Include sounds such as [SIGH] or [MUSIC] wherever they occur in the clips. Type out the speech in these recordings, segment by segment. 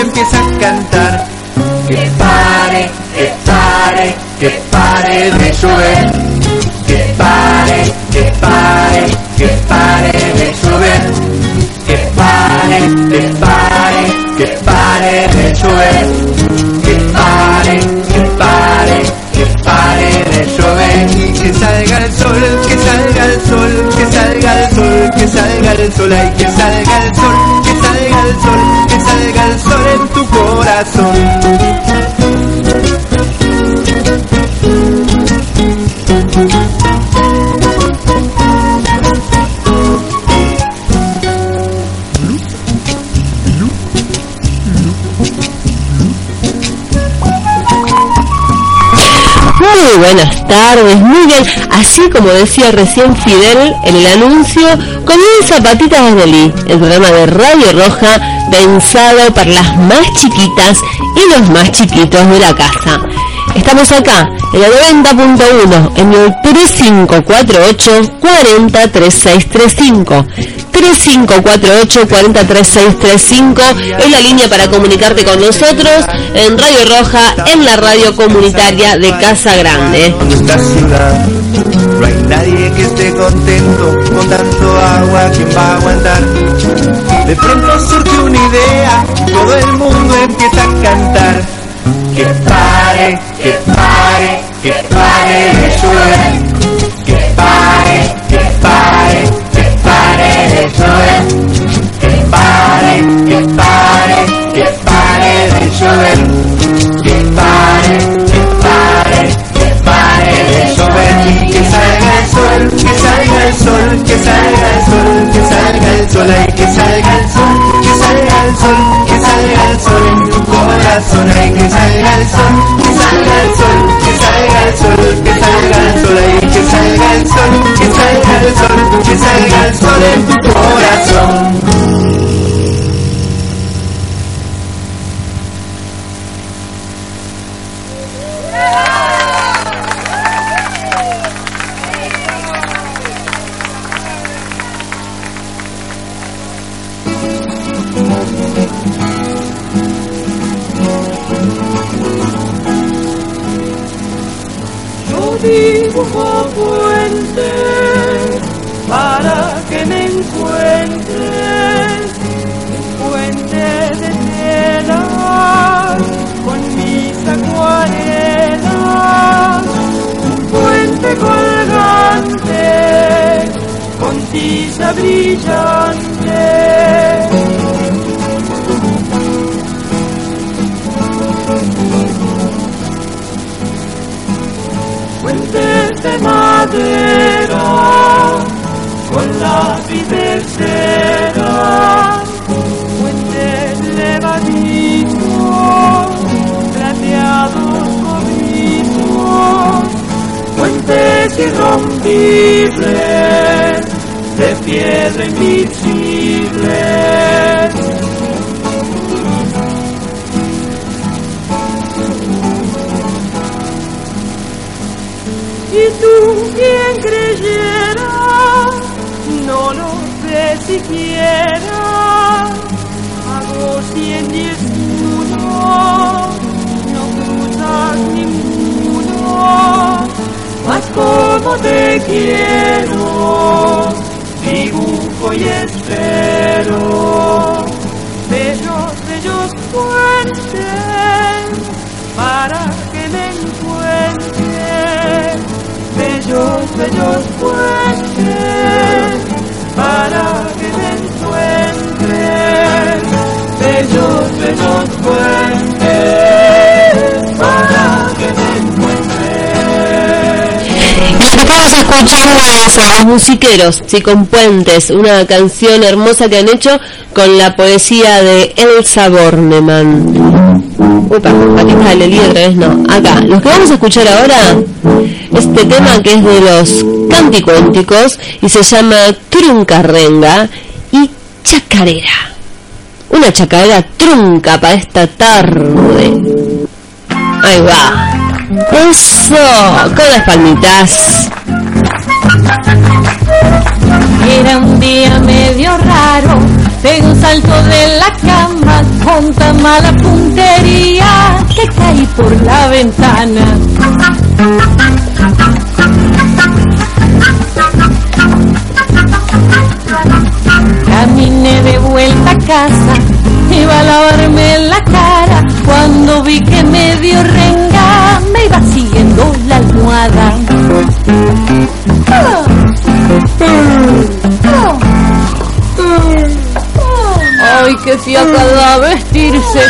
empieza a cantar. Que pare, que pare, que pare de llover. Que pare, que pare, que pare de llover. Que pare, que pare, que pare de llover. Que pare, que pare, que pare de llover. Y que salga el sol, que salga el sol, que salga el sol, que salga el sol, ay, que salga el sol, que salga el sol en tu corazón. Muy buenas tardes, muy bien. Así como decía recién Fidel en el anuncio, comienza Patitas de Lee, el programa de Radio Roja pensado para las más chiquitas y los más chiquitos de la casa. Estamos acá en el 90.1 en el 3548 403635. 3548 403635 es la línea para comunicarte con nosotros en Radio Roja, en la radio comunitaria de Casa Grande. No hay nadie que esté contento con tanto agua que va a aguantar. De pronto surge una idea, todo el mundo empieza a cantar. Que pare, que pare, que pare de llover. Que pare, que pare, que pare de llover. Que pare, que pare, que pare de llover. Que salga el sol, que salga el sol, que salga el sol, que salga el sol, ay, que salga el sol, que salga el sol, que salga el sol en tu corazón, ay, que salga el sol, que salga el sol, que salga el sol, que salga el sol, ay, que salga el sol, que salga el sol, los musiqueros, sí, con puentes, una canción hermosa que han hecho con la poesía de Elsa Bornemann. Upa, patitas de Lelí otra vez no. Acá, los que vamos a escuchar ahora, este tema que es de los canticuénticos y se llama Truncarrenga y Chacarera. Una chacarera trunca para esta tarde. Ahí va. Eso, con las palmitas. Era un día medio raro, pegué un salto de la cama con tan mala puntería que caí por la ventana. Caminé de vuelta a casa, iba a lavarme la cara, cuando vi que medio renga me iba siguiendo la almohada. Ah. Ay, qué fiaca da vestirse.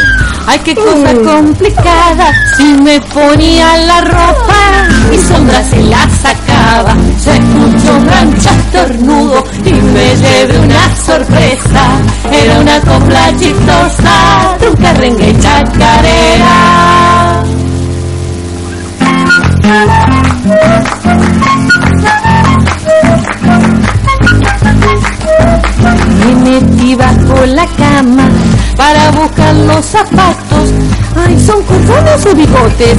Ay, qué cosa complicada. Si me ponía la ropa y sombra se la Se escuchó un gran chastornudo y me llevé una sorpresa. Era una copla chistosa, truca, renga y chacarera. Me metí bajo la cama para buscar los zapatos. Ay, son cordones o bigotes.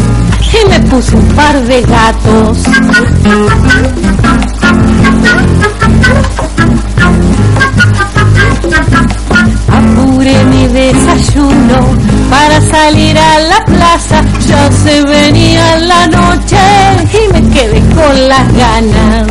Y me puse un par de gatos. Apuré mi desayuno para salir a la plaza. Ya se venía la noche y me quedé con las ganas.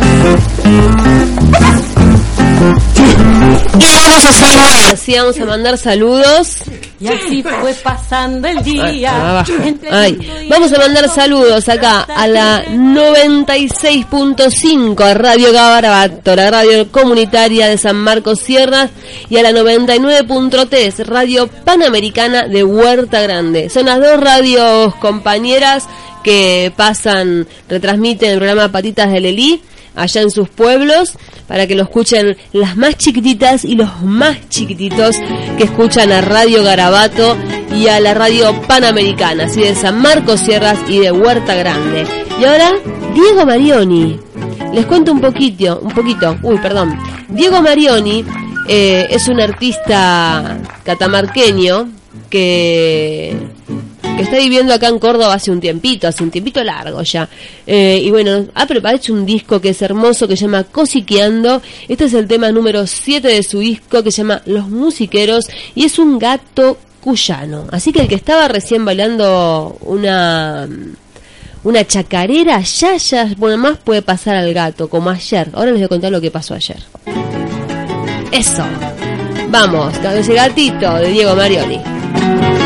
Y vamos a saludar, así vamos a mandar saludos. Y así fue pasando el día. Ay, vamos a mandar saludos acá a la 96.5 a Radio Garabato, la radio comunitaria de San Marcos Sierras y a la 99.3 Radio Panamericana de Huerta Grande. Son las dos radios compañeras que pasan, retransmiten el programa Patitas de Lelí allá en sus pueblos para que lo escuchen las más chiquititas y los más chiquititos que escuchan a Radio Garabato y a la radio Panamericana, así de San Marcos Sierras y de Huerta Grande. Y ahora, Diego Marioni. Les cuento un poquito, un poquito, uy, perdón. Diego Marioni eh, es un artista catamarqueño que que está viviendo acá en Córdoba hace un tiempito, hace un tiempito largo ya. Eh, y bueno, ha preparado hecho un disco que es hermoso, que se llama Cosiqueando. Este es el tema número 7 de su disco, que se llama Los Musiqueros, y es un gato cuyano. Así que el que estaba recién bailando una una chacarera, ya, ya, bueno, más puede pasar al gato, como ayer. Ahora les voy a contar lo que pasó ayer. Eso. Vamos, con ese gatito de Diego Marioli.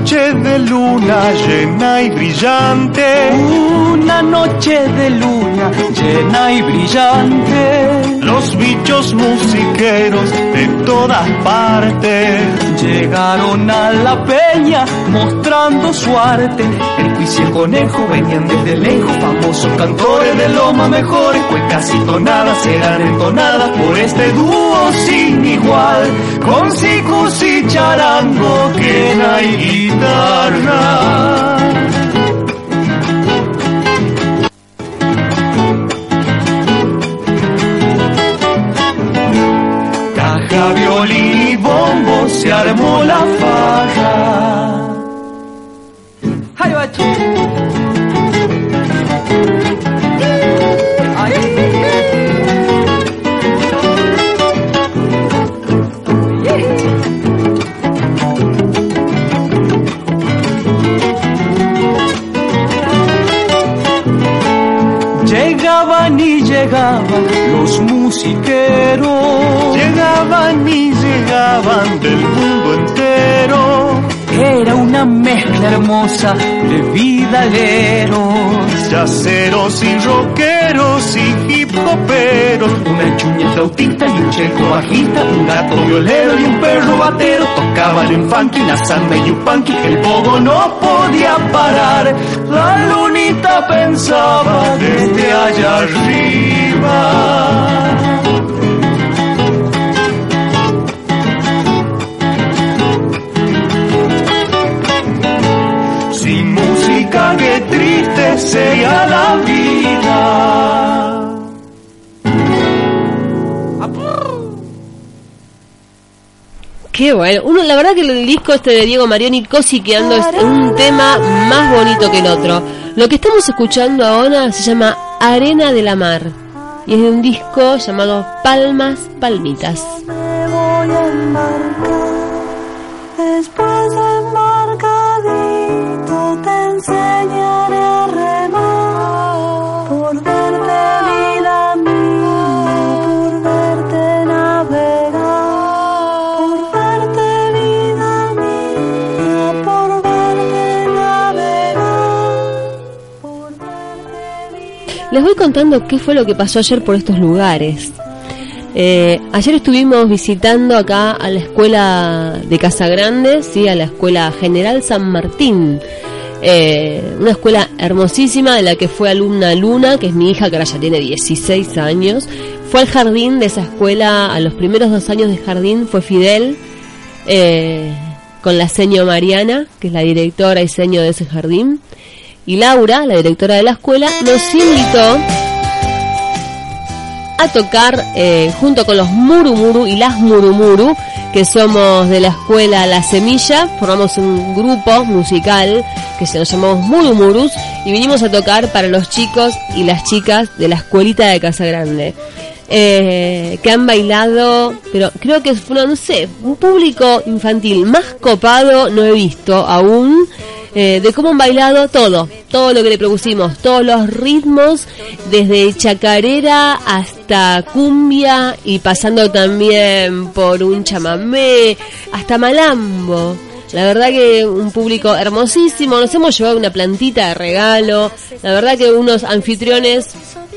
noche de luna llena y brillante. Una noche de luna llena y brillante. Los bichos musiqueros de todas partes llegaron a la peña mostrando su arte. El juicio y el conejo venían desde lejos, famosos cantores de Loma mejores, cuecas y tonadas eran entonadas por este dúo sin igual, con sicus y charango, quena y guitarra. Violín y bombo se armó la faja. ¡Ay, bacho! Llegaban y llegaban los musiqueros. Llegaban y llegaban del mundo entero. Era una mezcla hermosa de vidaleros. Yaceros y rockeros y hip hoperos. Una chuña flautista y un checo bajista, un gato violero y un perro batero. Tocaban en funky, una samba y un punky, el pogo no podía parar. La lunita pensaba desde allá arriba. Triste sería la vida. Qué bueno. Uno, la verdad que el disco este de Diego Mariani cosiqueando es un tema más bonito que el otro. Lo que estamos escuchando ahora se llama Arena de la Mar y es de un disco llamado Palmas Palmitas. Les voy contando qué fue lo que pasó ayer por estos lugares. Eh, ayer estuvimos visitando acá a la escuela de Casa Grande, sí, a la escuela General San Martín. Eh, una escuela hermosísima de la que fue alumna Luna, que es mi hija que ahora ya tiene 16 años. Fue al jardín de esa escuela, a los primeros dos años de jardín fue Fidel, eh, con la seño Mariana, que es la directora y seño de ese jardín. Y Laura, la directora de la escuela, nos invitó a tocar eh, junto con los Murumuru y las Murumuru, que somos de la escuela La Semilla, formamos un grupo musical que se nos llamamos Murumurus y vinimos a tocar para los chicos y las chicas de la escuelita de Casa Grande. Eh, que han bailado, pero creo que fue, no sé, un público infantil más copado no he visto aún eh, de cómo han bailado todo, todo lo que le propusimos, todos los ritmos, desde chacarera hasta cumbia y pasando también por un chamamé, hasta malambo. La verdad que un público hermosísimo, nos hemos llevado una plantita de regalo, la verdad que unos anfitriones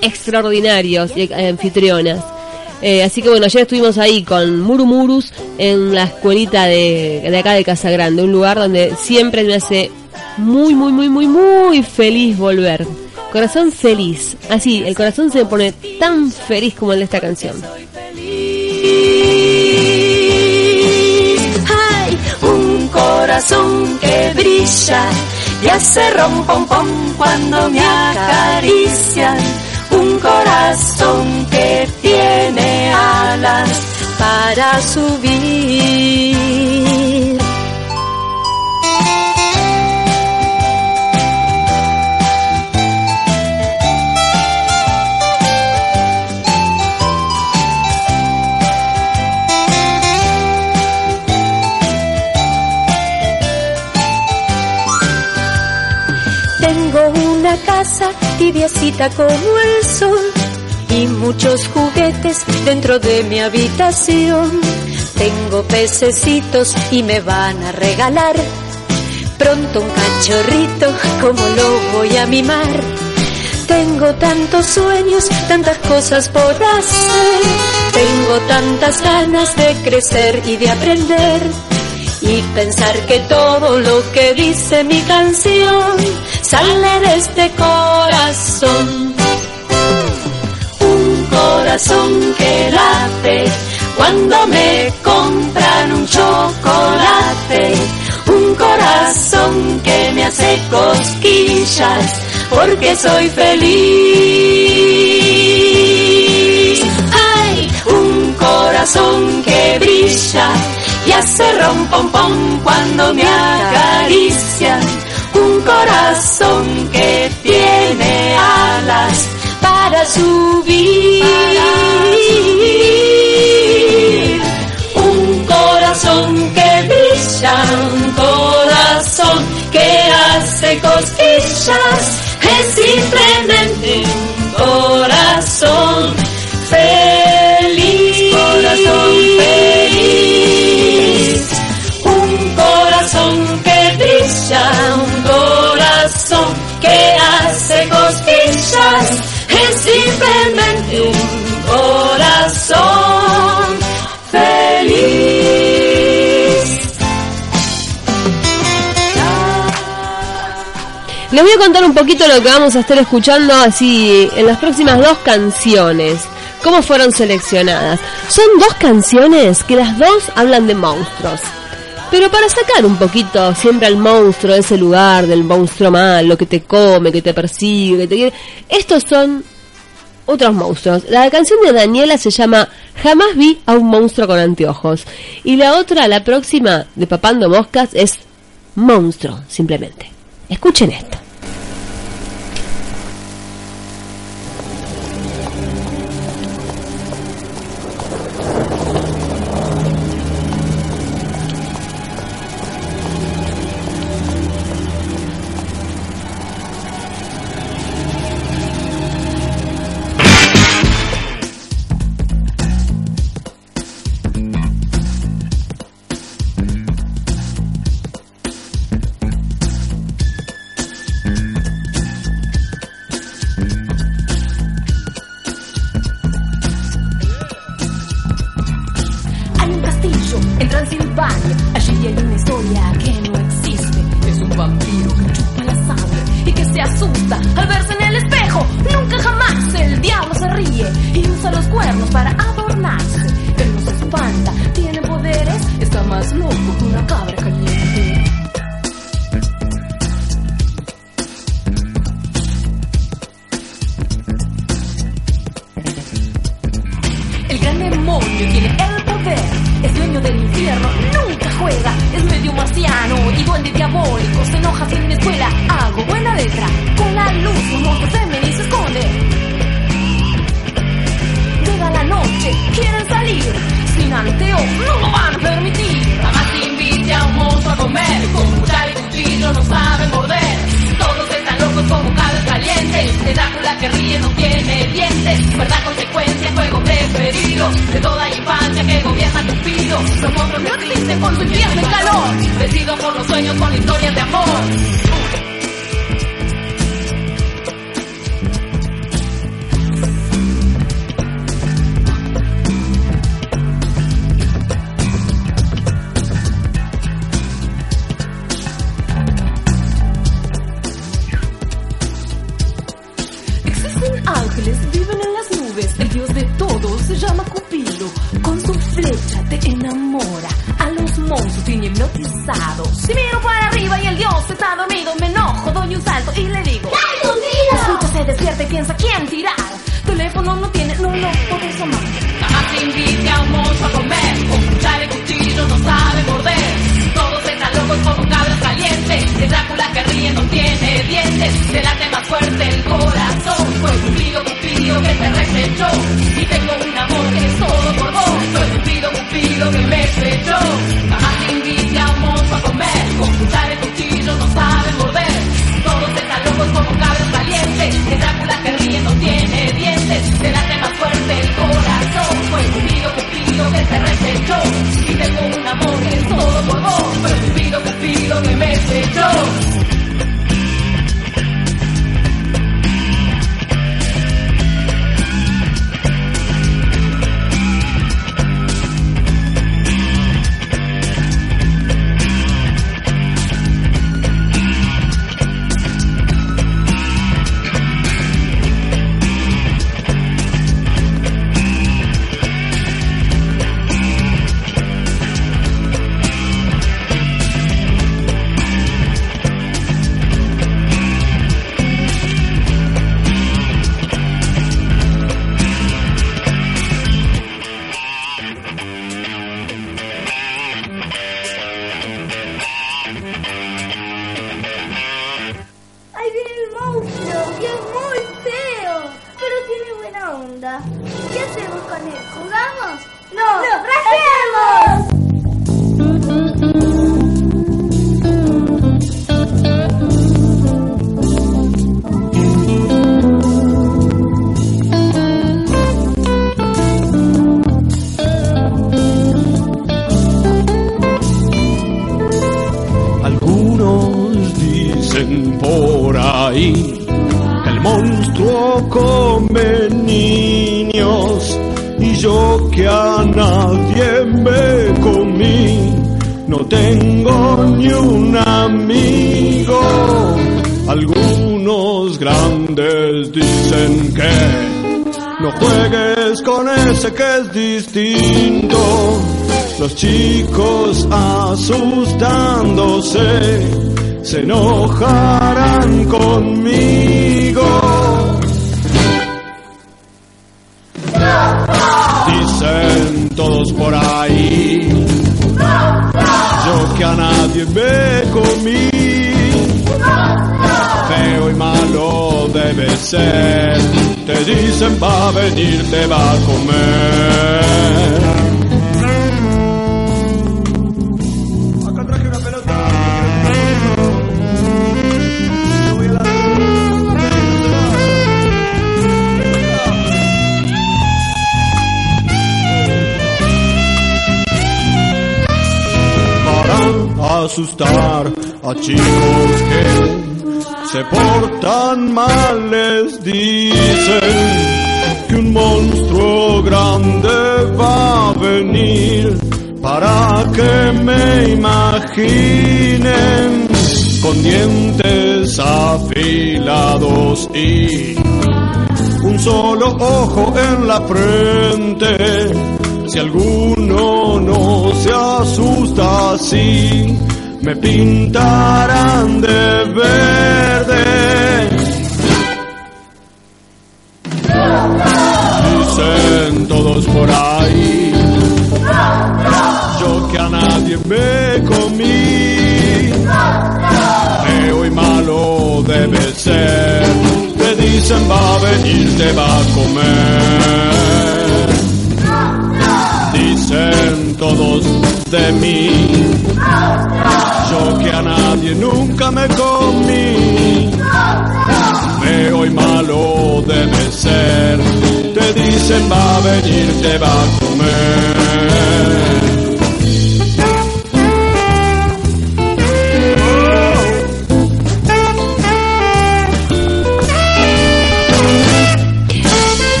extraordinarios y anfitrionas. Eh, así que bueno, ayer estuvimos ahí con Murumurus en la escuelita de, de acá de Casa Grande, un lugar donde siempre me hace muy, muy, muy, muy, muy feliz volver. Corazón feliz. Así, el corazón se pone tan feliz como el de esta canción. Hay un corazón que brilla y hace rom pom pom cuando me acarician. Un corazón que tiene alas para subir. Tengo una casa tibiecita como el sol y muchos juguetes dentro de mi habitación. Tengo pececitos y me van a regalar Pronto un cachorrito, ¿cómo lo voy a mimar? Tengo tantos sueños, tantas cosas por hacer. Tengo tantas ganas de crecer y de aprender. Y pensar que todo lo que dice mi canción sale de este corazón. Un corazón que late cuando me compran un chocolate. Un corazón que me hace cosquillas porque soy feliz. Hay un corazón que brilla y hace pom cuando me acaricia. Un corazón que tiene alas para subir. Un corazón que brilla, un corazón que hace cosquillas es simplemente un corazón feliz. Corazón Les voy a contar un poquito lo que vamos a estar escuchando así en las próximas dos canciones. ¿Cómo fueron seleccionadas? Son dos canciones que las dos hablan de monstruos. Pero para sacar un poquito siempre al monstruo de ese lugar, del monstruo malo que te come, que te persigue, que te quiere. Estos son otros monstruos. La canción de Daniela se llama Jamás vi a un monstruo con anteojos. Y la otra, la próxima, de Papando Moscas, es Monstruo, simplemente. Escuchen esto. Cabras calientes, Drácula se enojarán conmigo. Dicen todos por ahí, yo que a nadie me comí. Feo y malo debe ser, te dicen va a venir, te va a comer. Asustar a chicos que se portan mal les dicen que un monstruo grande va a venir para que me imaginen con dientes afilados y un solo ojo en la frente. Si alguno no se asusta así, me pintarán de verde. Dicen todos por ahí, yo que a nadie me comí. Feo y malo debe ser, te dicen va a venir, te va a comer. Dicen todos de mí, yo que a nadie nunca me comí. Feo y malo debe ser, te dicen va a venir, te va a comer.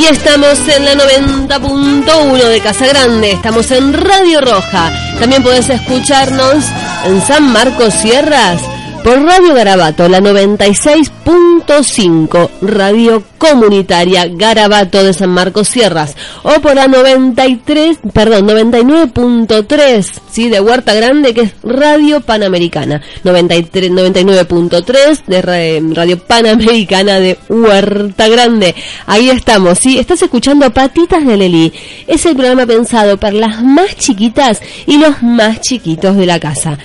Y estamos en la 90.1 de Casa Grande, estamos en Radio Roja. También podés escucharnos en San Marcos Sierras por Radio Garabato, la 96.5, Radio Comunitaria Garabato de San Marcos Sierras, o por la 93, perdón, 99.3, sí, de Huerta Grande, que es Radio Panamericana, 93, 99.3 de ra- Radio Panamericana de Huerta Grande. Ahí estamos, sí, estás escuchando Patitas de Lelí. Es el programa pensado para las más chiquitas y los más chiquitos de la casa.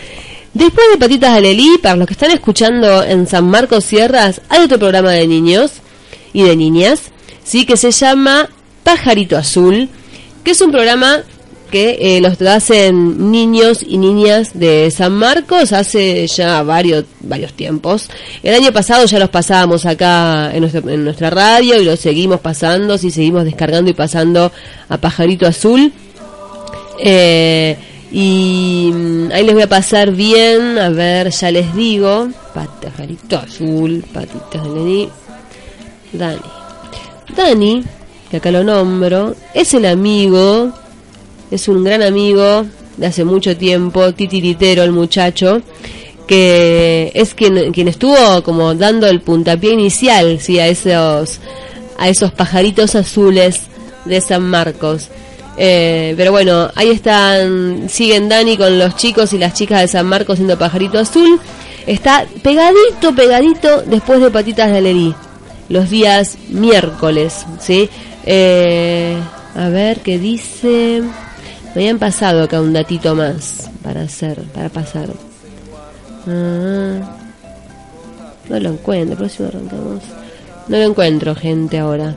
Después de Patitas de Lelí, para los que están escuchando en San Marcos Sierras, hay otro programa de niños y de niñas, sí, que se llama Pajarito Azul, que es un programa que eh, los hacen niños y niñas de San Marcos hace ya varios varios tiempos. El año pasado ya los pasábamos acá en, nuestro- en nuestra radio y los seguimos pasando, sí, seguimos descargando y pasando a Pajarito Azul. Eh, y mm, ahí les voy a pasar bien, a ver, ya les digo, pajarito azul, patitas de Lení, Dani. Dani, que acá lo nombro, es el amigo, es un gran amigo de hace mucho tiempo, titiritero el muchacho, que es quien, quien estuvo como dando el puntapié inicial, sí, a esos, a esos pajaritos azules de San Marcos. Eh, pero bueno, ahí están, siguen Dani con los chicos y las chicas de San Marcos siendo pajarito azul. Está pegadito, pegadito después de Patitas de Alerí, los días miércoles, ¿sí? Eh, a ver qué dice. Me habían pasado acá un datito más para hacer, para pasar. Ah, no lo encuentro, próximo arrancamos. No lo encuentro, gente, ahora.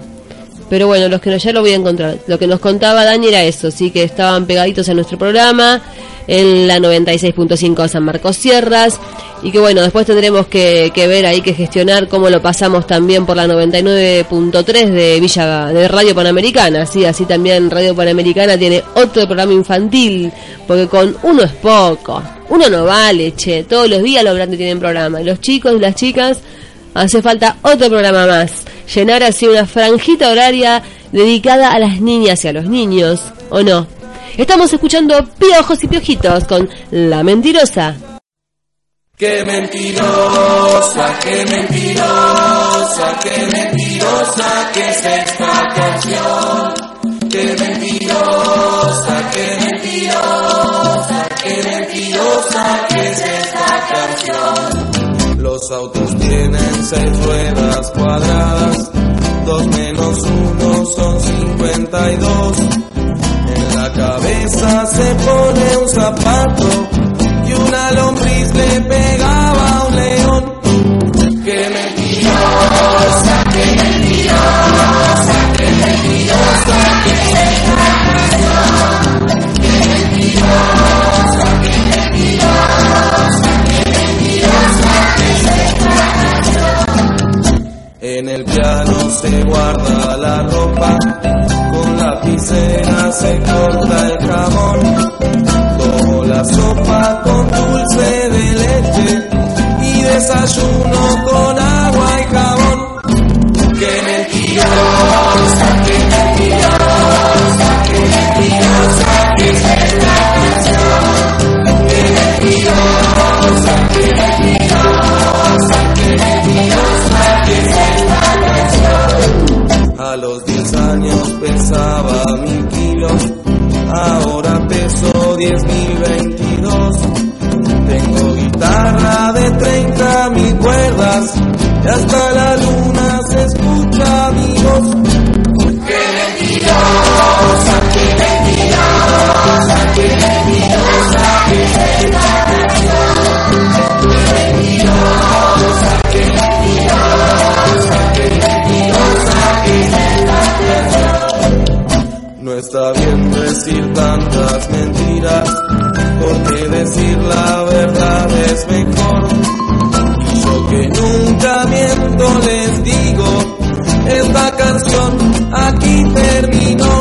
Pero bueno, los que no, ya lo voy a encontrar. Lo que nos contaba Dani era eso, sí, que estaban pegaditos a nuestro programa, en la 96.5 San Marcos Sierras, y que bueno, después tendremos que, que ver ahí, que gestionar cómo lo pasamos también por la 99.3 de Villa, de Radio Panamericana, sí, así también Radio Panamericana tiene otro programa infantil, porque con uno es poco, uno no vale, che, todos los días los grandes tienen programa, y los chicos y las chicas hace falta otro programa más, llenar así una franjita horaria dedicada a las niñas y a los niños, ¿o no? Estamos escuchando Piojos y Piojitos con La Mentirosa. Qué mentirosa, qué mentirosa, qué mentirosa que es canción. Qué mentirosa, qué Los autos tienen seis ruedas cuadradas, dos menos uno son cincuenta y dos. En la cabeza se pone un zapato y una lombriz le pegaba a un león. Mentirosa, qué mentirosa, qué mentirosa que es esta canción. Qué mentirosa, En el piano se guarda la ropa, con lapicera se corta el jamón. Tomo la sopa con dulce de leche y desayuno con agua y jabón. Qué mentirosa, años pesaba mil kilos, ahora peso 10.022. Tengo guitarra de 30 mil cuerdas y hasta la luna No está bien decir tantas mentiras, porque decir la verdad es mejor. Y yo que nunca miento les digo, esta canción aquí terminó.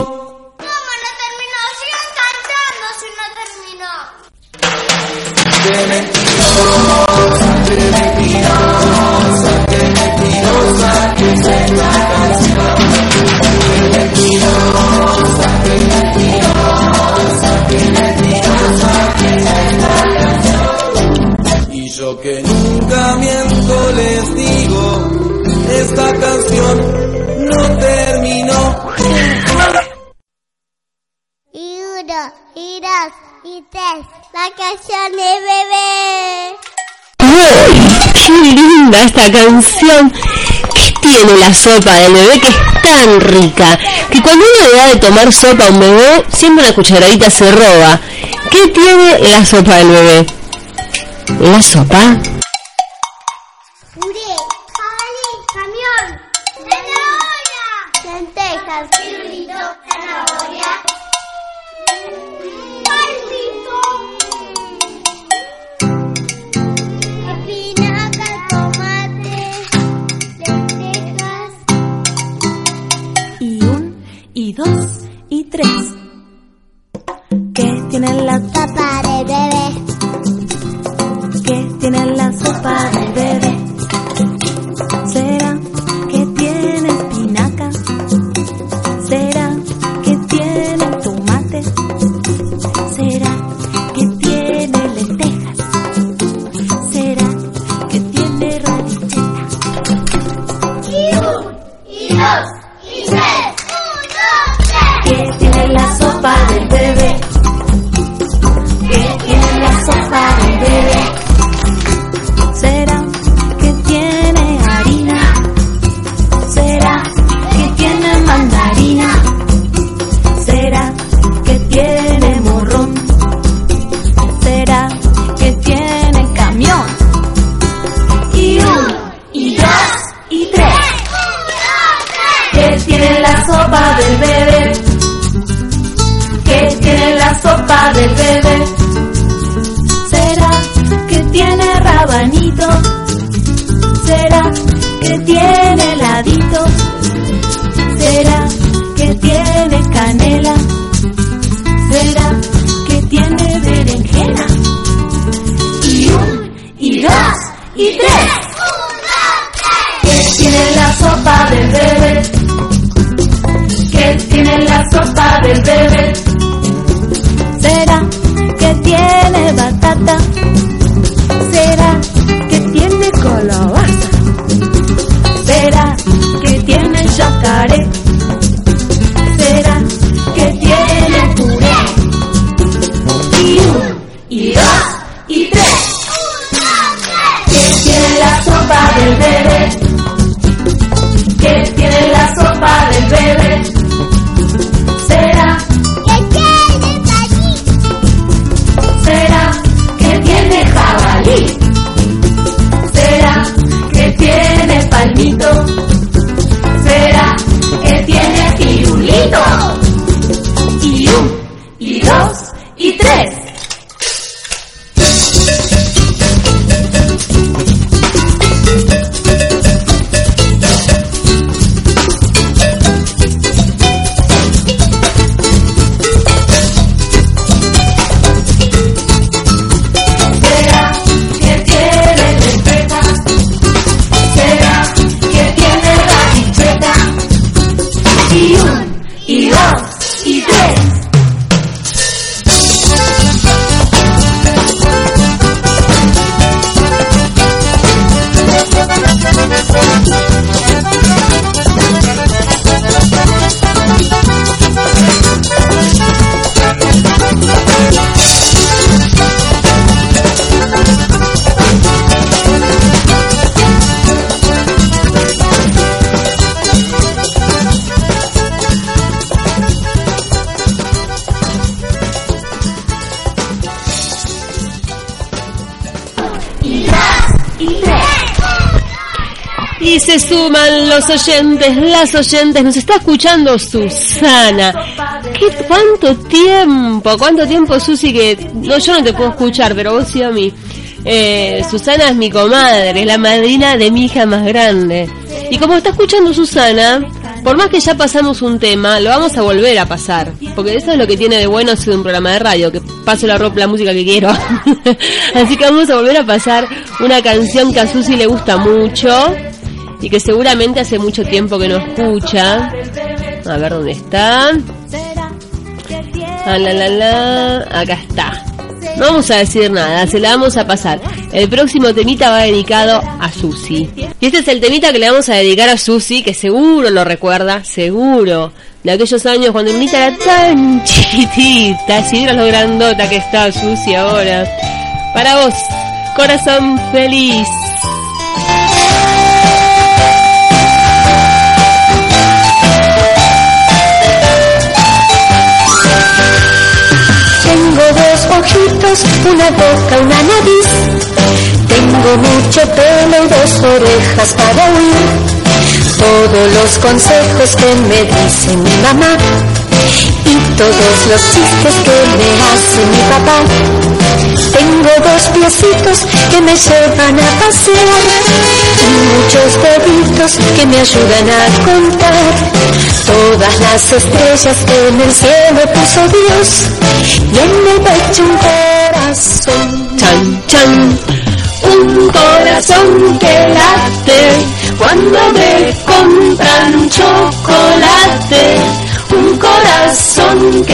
Que nunca miento les digo, esta canción no terminó. Y uno, y dos, y tres. La canción de bebé. ¡Uy! ¡Qué linda esta canción! ¿Qué tiene la sopa del bebé que es tan rica? Que cuando uno le da de tomar sopa a un bebé, siempre una cucharadita se roba. ¿Qué tiene la sopa del bebé? La sopa. Puré, jabalí, camión, zanahoria, lentejas, pirulito, zanahoria, espinaca, tomate, lentejas, y un, y dos, y tres. ¿Qué tiene la sopa la se suman los oyentes, las oyentes. Nos está escuchando Susana. ¿Qué, ¿Cuánto tiempo? ¿Cuánto tiempo, Susi? Que no, yo no te puedo escuchar, pero vos sí a mí. Eh, Susana es mi comadre, es la madrina de mi hija más grande. Y como está escuchando Susana, por más que ya pasamos un tema, lo vamos a volver a pasar. Porque eso es lo que tiene de bueno ser un programa de radio, que paso la ropa, la música que quiero. [LAUGHS] Así que vamos a volver a pasar una canción que a Susi le gusta mucho y que seguramente hace mucho tiempo que no escucha. A ver dónde está. Ah, la, la, la. Acá está. No vamos a decir nada, se la vamos a pasar. El próximo temita va dedicado a Susi. Y este es el temita que le vamos a dedicar a Susi, que seguro lo recuerda, seguro. De aquellos años cuando Nita era tan chiquitita, si vieras lo grandota que está Susi ahora. Para vos, corazón feliz. Dos ojitos, una boca, una nariz. Tengo mucho pelo y dos orejas para oír. Todos los consejos que me dice mi mamá y todos los chistes que me hace mi papá. Tengo dos piecitos que me llevan a pasear y muchos deditos que me ayudan a contar todas las estrellas que en el cielo puso Dios y en mi pecho un corazón. Chan, chan. Un corazón que late cuando me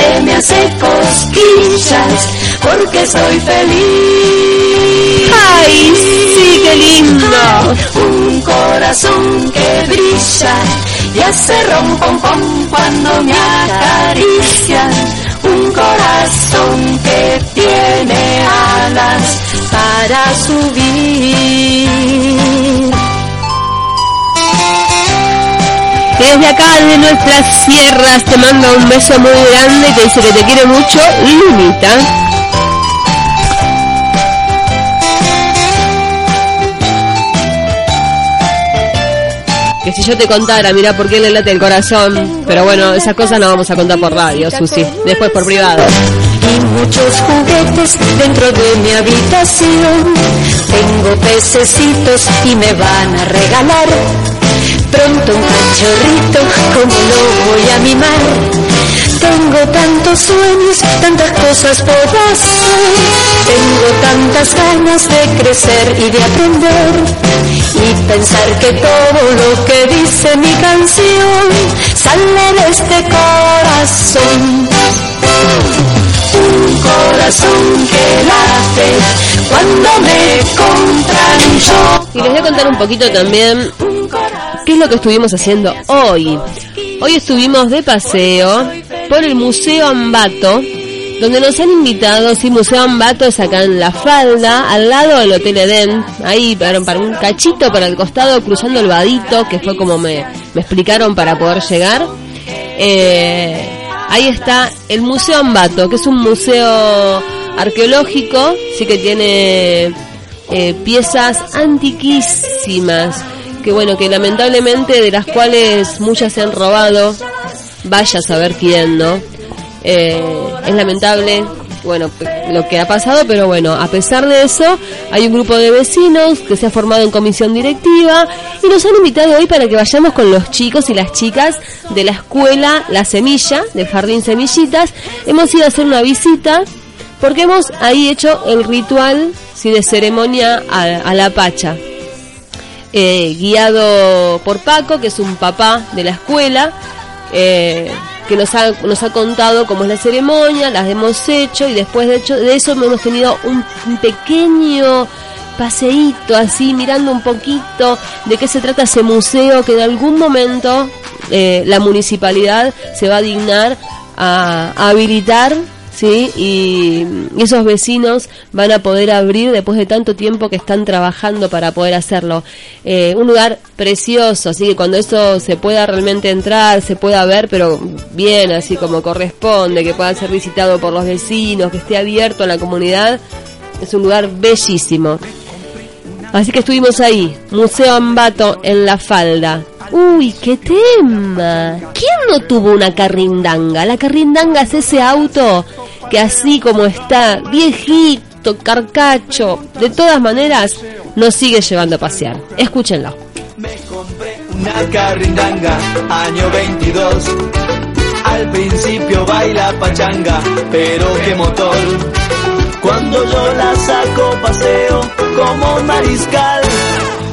que me hace cosquillas porque soy feliz. ¡Ay, sí, qué lindo! Un corazón que brilla y hace rom pom pom cuando me acarician. Un corazón que tiene alas para subir. Desde acá, de nuestras sierras, te manda un beso muy grande y te dice que te quiere mucho, Lunita. Que si yo te contara, mira por qué le late el corazón. Pero bueno, esas cosas no vamos a contar por radio, Susi. Después por privado. y muchos juguetes dentro de mi habitación. Tengo pececitos y me van a regalar pronto un cachorrito, como lo voy a mimar. Tengo tantos sueños, tantas cosas por hacer. Tengo tantas ganas de crecer y de aprender. Y pensar que todo lo que dice mi canción sale de este corazón. Un corazón que late cuando me compran yo. Y les voy a contar un poquito también qué es lo que estuvimos haciendo hoy. Hoy estuvimos de paseo por el Museo Ambato, donde nos han invitado, sí, Museo Ambato es acá en La Falda, al lado del Hotel Edén, ahí para, un cachito para el costado, cruzando el Vadito, que fue como me, me explicaron para poder llegar. Eh, ahí está el Museo Ambato, que es un museo arqueológico, sí que tiene eh, piezas antiquísimas, que bueno, que lamentablemente de las cuales muchas se han robado, vaya a saber quién, ¿no? Eh, es lamentable, bueno, lo que ha pasado, pero bueno, a pesar de eso, hay un grupo de vecinos que se ha formado en comisión directiva y nos han invitado hoy para que vayamos con los chicos y las chicas de la escuela La Semilla, del Jardín Semillitas. Hemos ido a hacer una visita porque hemos ahí hecho el ritual ¿sí? de ceremonia a, la Pacha. Eh, guiado por Paco, que es un papá de la escuela, eh, que nos ha, nos ha contado cómo es la ceremonia, las hemos hecho y después de, hecho, de eso hemos tenido un, pequeño paseíto así, mirando un poquito de qué se trata ese museo que en algún momento eh, la municipalidad se va a dignar a habilitar ¿sí? Y, esos vecinos van a poder abrir después de tanto tiempo que están trabajando para poder hacerlo. Eh, un lugar precioso, así que cuando eso se pueda realmente entrar, se pueda ver, pero bien, así como corresponde, que pueda ser visitado por los vecinos, que esté abierto a la comunidad, es un lugar bellísimo. Así que estuvimos ahí, Museo Ambato en La Falda. Uy, qué tema. ¿Quién no tuvo una carrindanga? La carrindanga es ese auto que así como está, viejito, carcacho, de todas maneras, nos sigue llevando a pasear. Escúchenlo. Me compré una carrindanga, año 22. Al principio baila pachanga, pero qué motor. Cuando yo la saco paseo como un mariscal,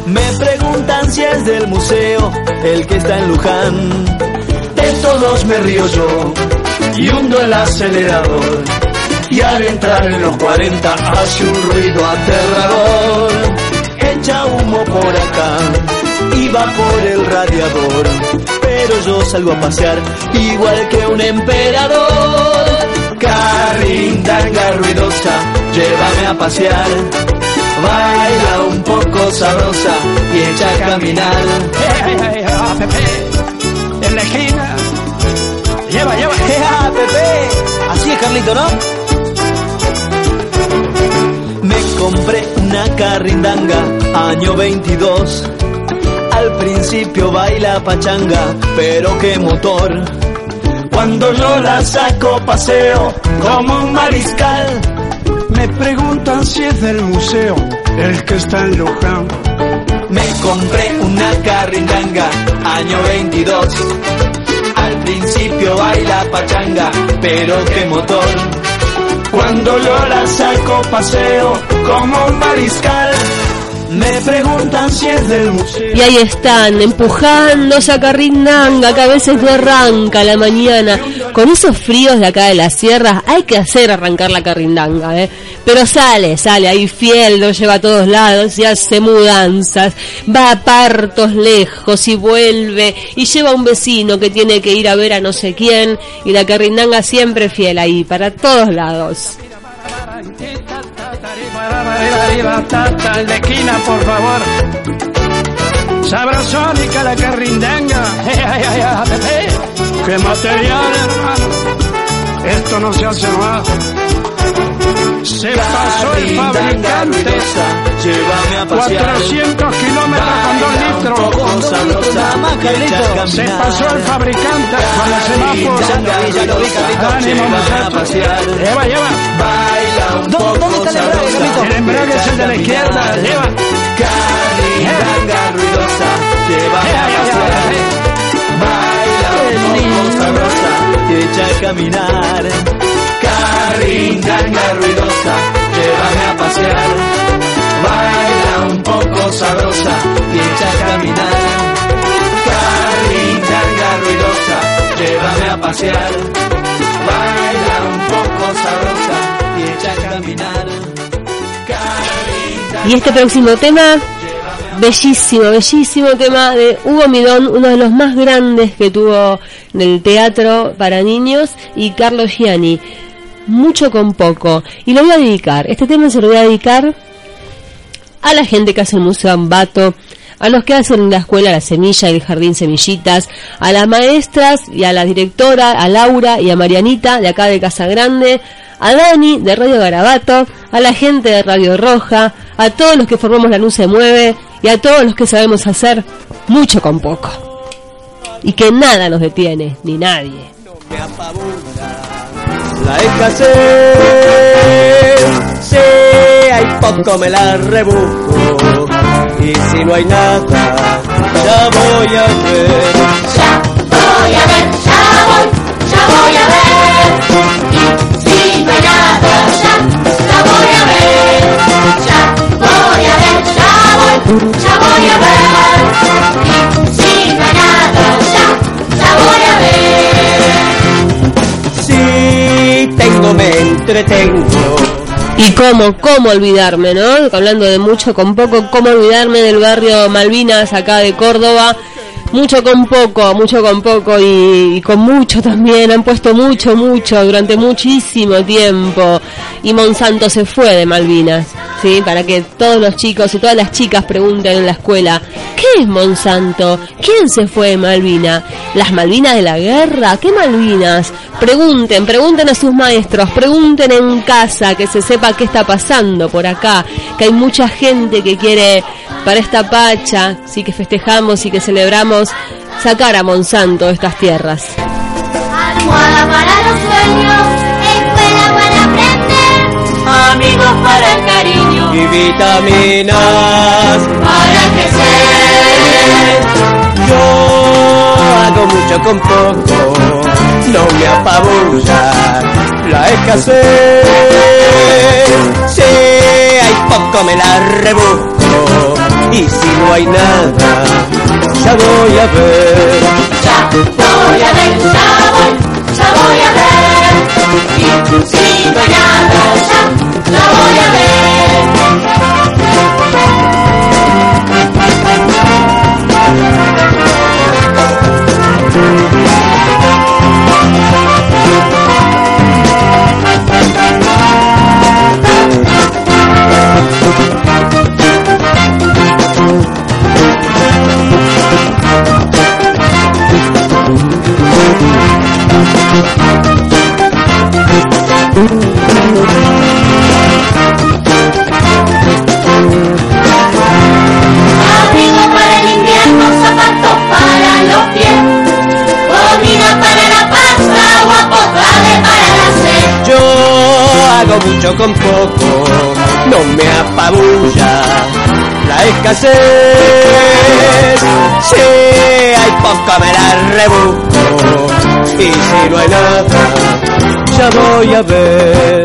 me preguntan si es del museo, el que está en Luján. De todos me río yo y hundo el acelerador. Y al entrar en los 40 hace un ruido aterrador. Echa humo por acá y va por el radiador. Pero yo salgo a pasear igual que un emperador. Carrindanga ruidosa, llévame a pasear. Baila un poco sabrosa y echa a caminar. ¡Ah, Pepe! En la esquina. Lleva, lleva. ¡Ja, Pepe! Así es, Carlito, ¿no? Me compré una carrindanga, año 22. Al principio baila pachanga, pero qué motor. Cuando yo la saco paseo como un mariscal. Me preguntan si es del museo, el que está en Luján. Me compré una carrindanga, año 22. Al principio baila pachanga, pero qué motor. Cuando yo la saco paseo como un mariscal. Me preguntan si es del museo. Y ahí están, empujando esa carrindanga que a veces no arranca a la mañana. Con esos fríos de acá de las sierras hay que hacer arrancar la carrindanga, ¿eh? Pero sale, sale ahí fiel, lo lleva a todos lados y hace mudanzas. Va a partos lejos y vuelve y lleva a un vecino que tiene que ir a ver a no sé quién. Y la carrindanga siempre fiel ahí, para todos lados. En la esquina, por favor. Sabrosónica la carrindanga. ¡Ay, ay, ay, ay, Pepe! ¡Qué material, hermano! Esto no se hace más. Se pasó el fabricante. Llévame a pasear. 400 kilómetros con 2 litros. Se pasó el fabricante con el semáforo. Ánimo, Llévame a muchacho. pasear. Lleva, lleva. Baila un ¿Dó- poco dónde está el embrague. Carlito? El embrague es el de la izquierda. Lleva. Carringanga ruidosa, llévame a pasear. Baila un poco sabrosa, te echa a caminar. Carringanga ruidosa, llévame a pasear. Baila un poco sabrosa, te echa a caminar. Carringanga ruidosa, llévame a pasear. Baila un poco sabrosa, Y este próximo tema, bellísimo, bellísimo tema de Hugo Midón, uno de los más grandes que tuvo en el teatro para niños, y Carlos Gianni. Mucho con poco. Y lo voy a dedicar, este tema se lo voy a dedicar a la gente que hace el Museo Ambato, a los que hacen en la escuela La Semilla y el Jardín Semillitas, a las maestras y a la directora, a Laura y a Marianita de acá de Casa Grande, a Dani de Radio Garabato, a la gente de Radio Roja, a todos los que formamos La Luz se mueve y a todos los que sabemos hacer mucho con poco. Y que nada nos detiene, ni nadie. La escasez, si hay poco me la rebusco. Y si no hay nada, ya voy a ver. Ya voy a ver, ya voy, ya voy a ver. Y si no hay nada, ya, ya voy a ver. Ya voy a ver, ya voy, ya voy a ver. Y si no hay nada, ya, ya voy a ver. Si tengo, me entretengo. Y cómo, cómo olvidarme, ¿no? Hablando de mucho con poco, cómo olvidarme del barrio Malvinas acá de Córdoba. Mucho con poco, mucho con poco y, con mucho también. Han puesto mucho, mucho durante muchísimo tiempo. Y Monsanto se fue de Malvinas, ¿sí? Para que todos los chicos y todas las chicas pregunten en la escuela, ¿qué es Monsanto? ¿Quién se fue de Malvina? ¿Las Malvinas de la guerra? ¿Qué Malvinas? Pregunten, pregunten a sus maestros, pregunten en casa, que se sepa qué está pasando por acá, que hay mucha gente que quiere para esta pacha, sí que festejamos y que celebramos, sacar a Monsanto de estas tierras. Almohada para los sueños, escuela para aprender, amigos para el cariño, Y vitaminas, para crecer. yo hago mucho con poco. No me apabulla la escasez. Si hay poco me la rebusco. Y si no hay nada, ya voy a ver. Ya voy a ver, escasez. Si hay poco me la rebusco y si no hay nada, ya voy a ver.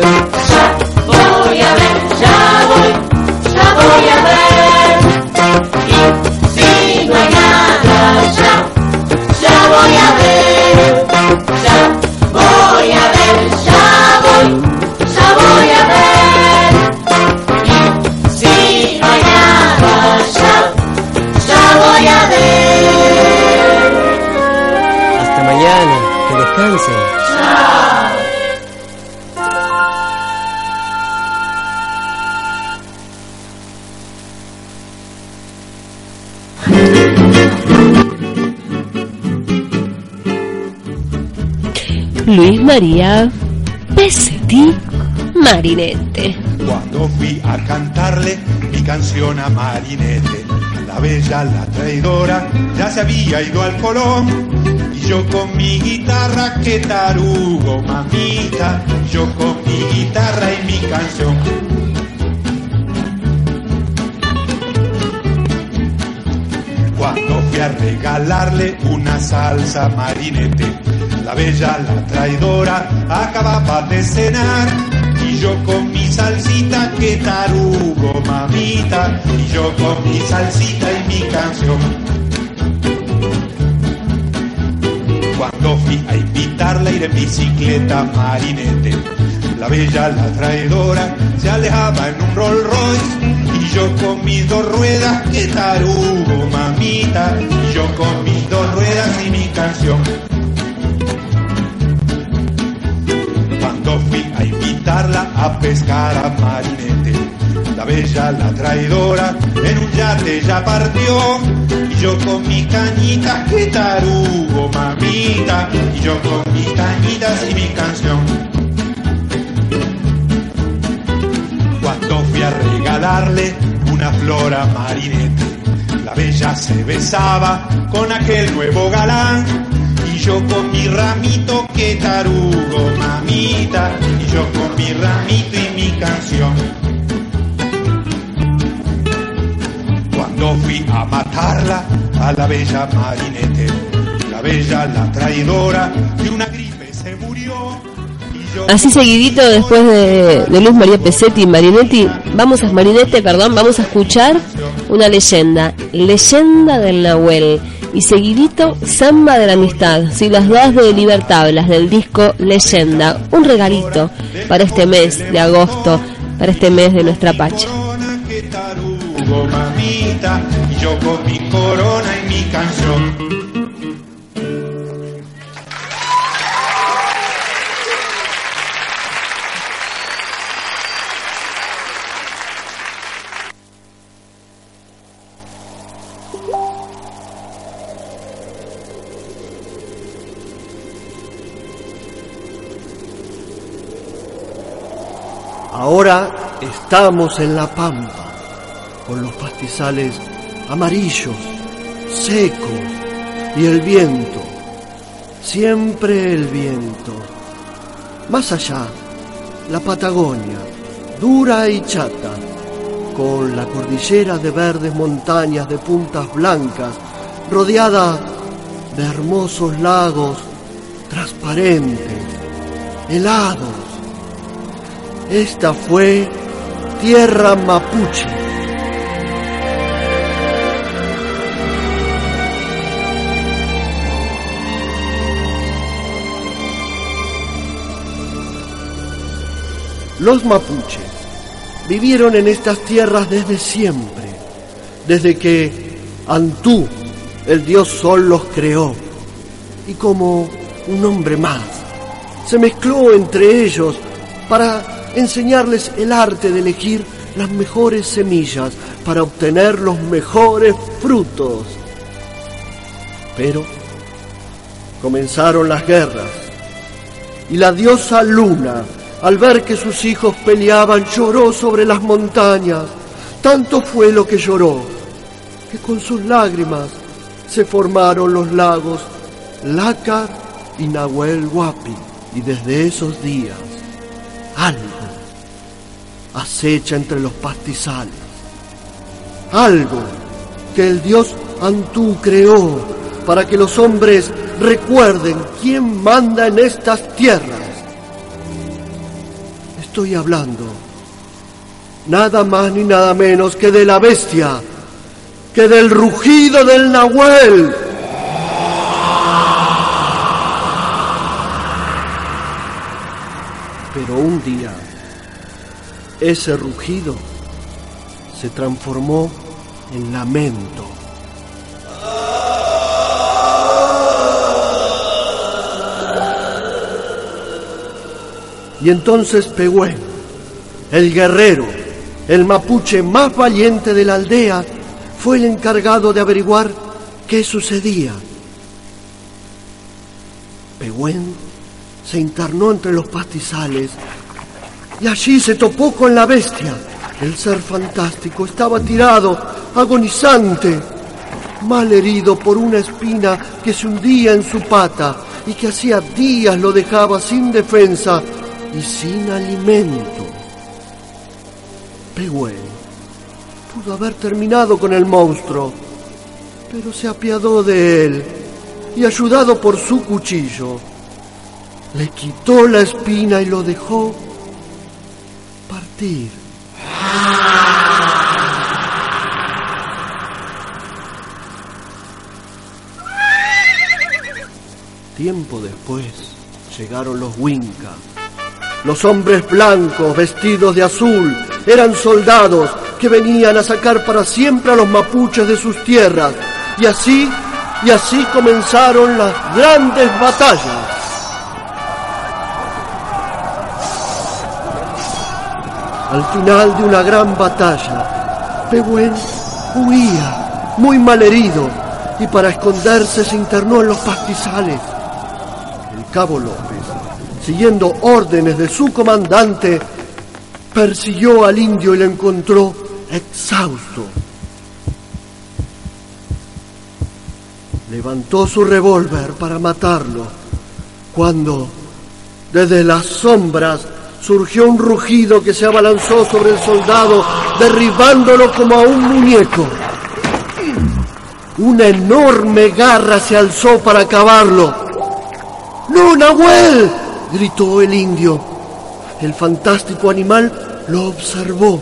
María Pesetti Marinette. Cuando fui a cantarle mi canción a Marinette, la bella, la traidora, ya se había ido al Colón. Y yo con mi guitarra, que tarugo, mamita, yo con mi guitarra y mi canción. Cuando fui a regalarle una salsa marinete, la bella, la traidora, acababa de cenar. Y yo con mi salsita, que tarugo, mamita, y yo con mi salsita y mi canción. Cuando fui a invitarla a ir en bicicleta marinete, la bella, la traidora, se alejaba en un Rolls Royce. Y yo con mis dos ruedas, que tarugo, mamita, y yo con mis dos ruedas y mi canción. Fui a invitarla a pescar a Marinete, la bella, la traidora, en un yate ya partió. Y yo con mi cañita, que tarugo, mamita, y yo con mis cañitas y mi canción. Cuando fui a regalarle una flor a Marinete, la bella se besaba con aquel nuevo galán. Y yo con mi ramito, que tarugo, mamita, y yo con mi ramito y mi canción. Cuando fui a matarla a la bella Marinete, la bella, la traidora, de una gripe se murió. Así seguidito después de, Luz María Pesetti y Marinetti, vamos a Marinette, perdón, vamos a escuchar una leyenda, leyenda del Nahuel. Y seguidito, Samba de la Amistad, si las dos de Libertad, las del disco Leyenda, un regalito para este mes de agosto, para este mes de nuestra Pacha. Ahora estamos en la pampa, con los pastizales amarillos, secos, y el viento, siempre el viento. Más allá, la Patagonia, dura y chata, con la cordillera de verdes montañas de puntas blancas, rodeada de hermosos lagos transparentes, helados. Esta fue tierra mapuche. Los mapuches vivieron en estas tierras desde siempre, desde que Antú, el dios Sol, los creó. Y como un hombre más, se mezcló entre ellos para enseñarles el arte de elegir las mejores semillas para obtener los mejores frutos. Pero comenzaron las guerras y la diosa Luna, al ver que sus hijos peleaban, lloró sobre las montañas. Tanto fue lo que lloró, que con sus lágrimas se formaron los lagos Lácar y Nahuel Huapi. Y desde esos días, algo acecha entre los pastizales. Algo que el dios Antú creó para que los hombres recuerden quién manda en estas tierras. Estoy hablando nada más ni nada menos que de la bestia, que del rugido del Nahuel. Pero un día, ese rugido se transformó en lamento. Y entonces Pehuen, el guerrero, el mapuche más valiente de la aldea, fue el encargado de averiguar qué sucedía. Pehuen se internó entre los pastizales y allí se topó con la bestia. El ser fantástico estaba tirado, agonizante, mal herido por una espina que se hundía en su pata y que hacía días lo dejaba sin defensa y sin alimento. Pehuen pudo haber terminado con el monstruo, pero se apiadó de él y ayudado por su cuchillo, le quitó la espina y lo dejó Tiempo después llegaron los Winca. Los hombres blancos vestidos de azul eran soldados que venían a sacar para siempre a los mapuches de sus tierras. Y así, y así comenzaron las grandes batallas. Al final de una gran batalla, Pehuen huía, muy mal herido, y para esconderse se internó en los pastizales. El cabo López, siguiendo órdenes de su comandante, persiguió al indio y lo encontró exhausto. Levantó su revólver para matarlo, cuando desde las sombras surgió un rugido que se abalanzó sobre el soldado, derribándolo como a un muñeco. Una enorme garra se alzó para acabarlo. ¡No, gritó el indio. El fantástico animal lo observó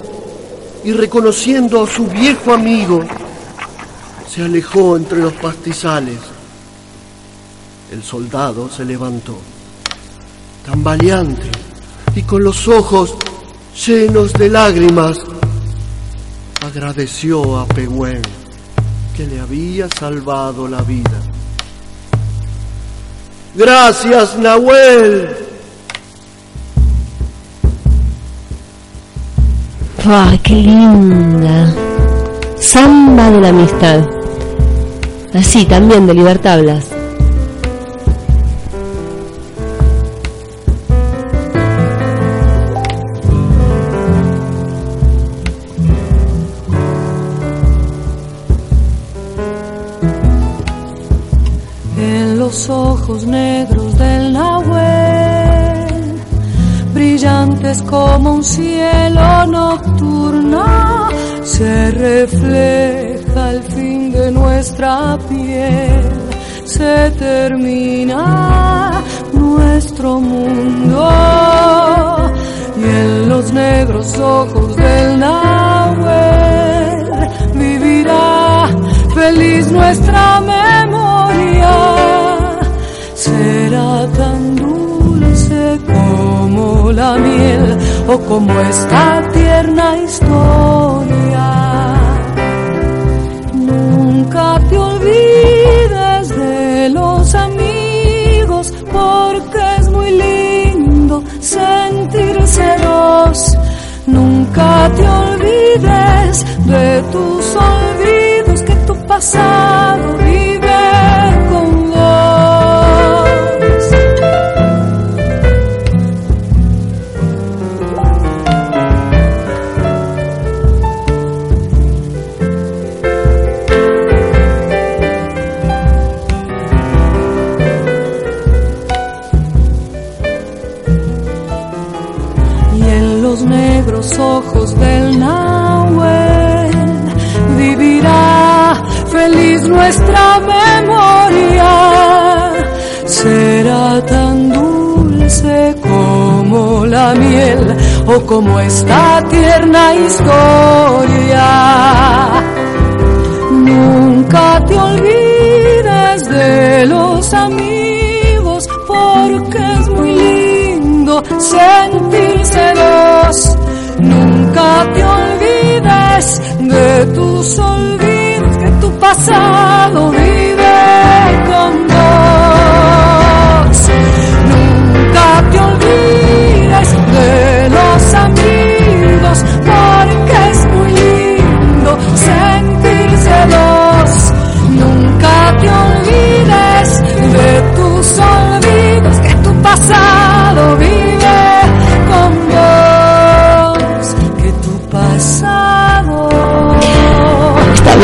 y reconociendo a su viejo amigo, se alejó entre los pastizales. El soldado se levantó, tambaleante y con los ojos llenos de lágrimas, agradeció a Pehuen que le había salvado la vida. Gracias, Nahuel. ¡Ay, qué linda! Samba de la amistad. Así también de Libertablas. Negros del Nahuel, brillantes como un cielo nocturno, se refleja el fin de nuestra piel, se termina nuestro mundo. Y en los negros ojos del Nahuel vivirá feliz nuestra memoria. Tan dulce como la miel o como esta tierna historia. Nunca te olvides de los amigos porque es muy lindo sentirse dos. Nunca te olvides de tus olvidos que tu pasado nuestra memoria. Será tan dulce como la miel o como esta tierna historia. Nunca te olvides de los amigos porque es muy lindo sentirse dos. Nunca te olvides de tus olvidos pasado vive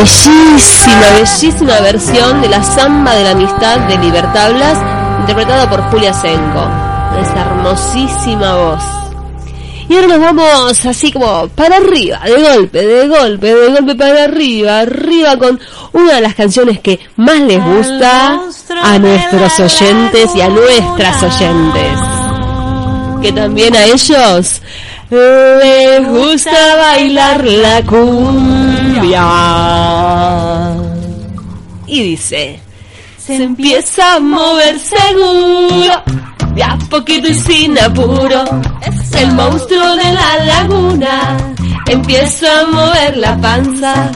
bellísima, bellísima versión de la samba de la amistad de Libertad Blas, interpretada por Julia Senko. Esa hermosísima voz. Y ahora nos vamos así como para arriba, de golpe, de golpe, de golpe para arriba, arriba con una de las canciones que más les gusta a nuestros oyentes y a nuestras oyentes. Que también a ellos les gusta bailar la cumbia. Y dice, se empieza a mover seguro, de a poquito y sin apuro. El monstruo de la laguna empieza a mover la panza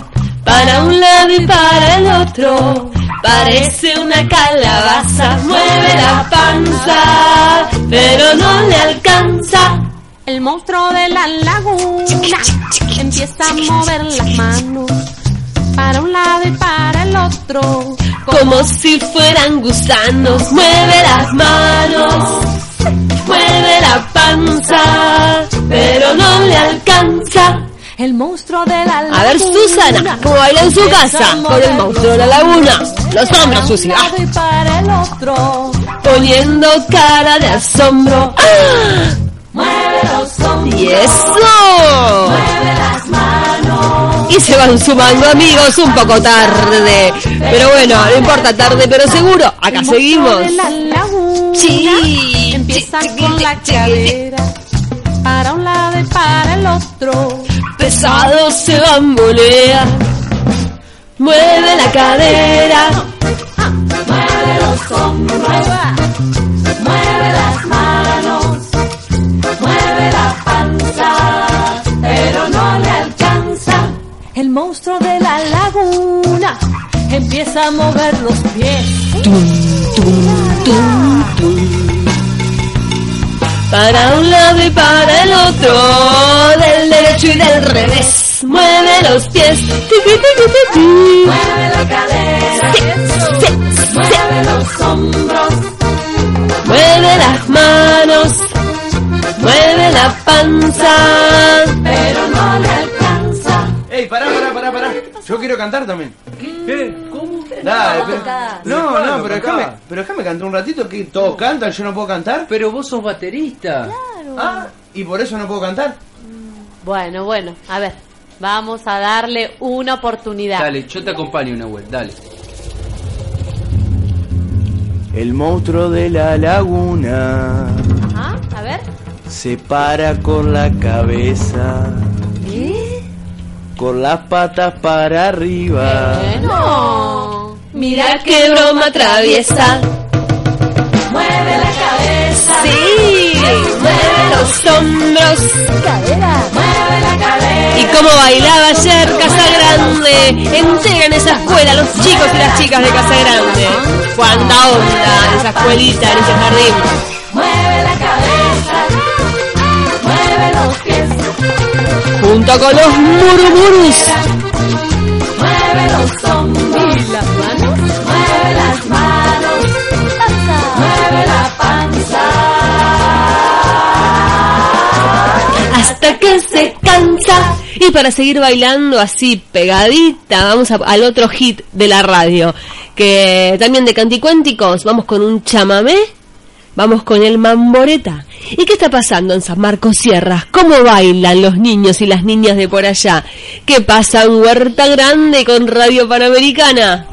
para un lado y para el otro. Parece una calabaza, mueve la panza, pero no le alcanza. El monstruo de la laguna empieza a mover las manos para un lado y para el otro. Como si fueran gusanos, mueve las manos, mueve la panza, pero no le alcanza. El monstruo de la laguna. A ver, Susana, ¿cómo baila en su casa? Con el monstruo de la laguna. Los hombros, Susi. Para un lado y para el otro. Poniendo cara de asombro. ¡Ah! ¡Y eso! Y se van sumando amigos un poco tarde. Pero bueno, no importa tarde, pero seguro. Acá seguimos. Sí. Empieza con la cadera. Para un lado y para el otro. Pesado se bambolea. Mueve la cadera. Mueve los hombros. Mueve las manos. Empieza a mover los pies. Para un lado y para el otro, del derecho y del revés. Mueve los pies. Mueve la cadera. Mueve los hombros. Mueve las manos. Mueve la panza. Yo quiero cantar también. ¿Qué? ¿Cómo? Dale, No, pero- no, no, pero déjame, pero déjame cantar un ratito que todos cantan, yo no puedo cantar. Pero vos sos baterista. Ah, y por eso no puedo cantar. Bueno, bueno, a ver, vamos a darle una oportunidad. Dale, yo te acompaño, Nahuel, dale. El monstruo de la laguna ¿Ah? A ver. se para con la cabeza. Con las patas para arriba. No. Mira qué broma traviesa. Mueve la cabeza. Sí, mueve los hombros. Cadera. Mueve la cadera. Y como bailaba ayer Casa Grande, entregan esa escuela los chicos y las chicas de Casa Grande. Cuánta onda en esa escuelita, en ese jardín. Mueve la cabeza. Junto con los murumurus. Mueve los hombros. ¿Y las manos? Mueve las manos. Mueve la panza. hasta que se cansa. Y para seguir bailando así pegadita, vamos a- al otro hit de la radio, que también de Canticuénticos, vamos con un chamamé, vamos con el mamboreta. ¿Y qué está pasando en San Marcos Sierras? ¿Cómo bailan los niños y las niñas de por allá? ¿Qué pasa en Huerta Grande con Radio Panamericana?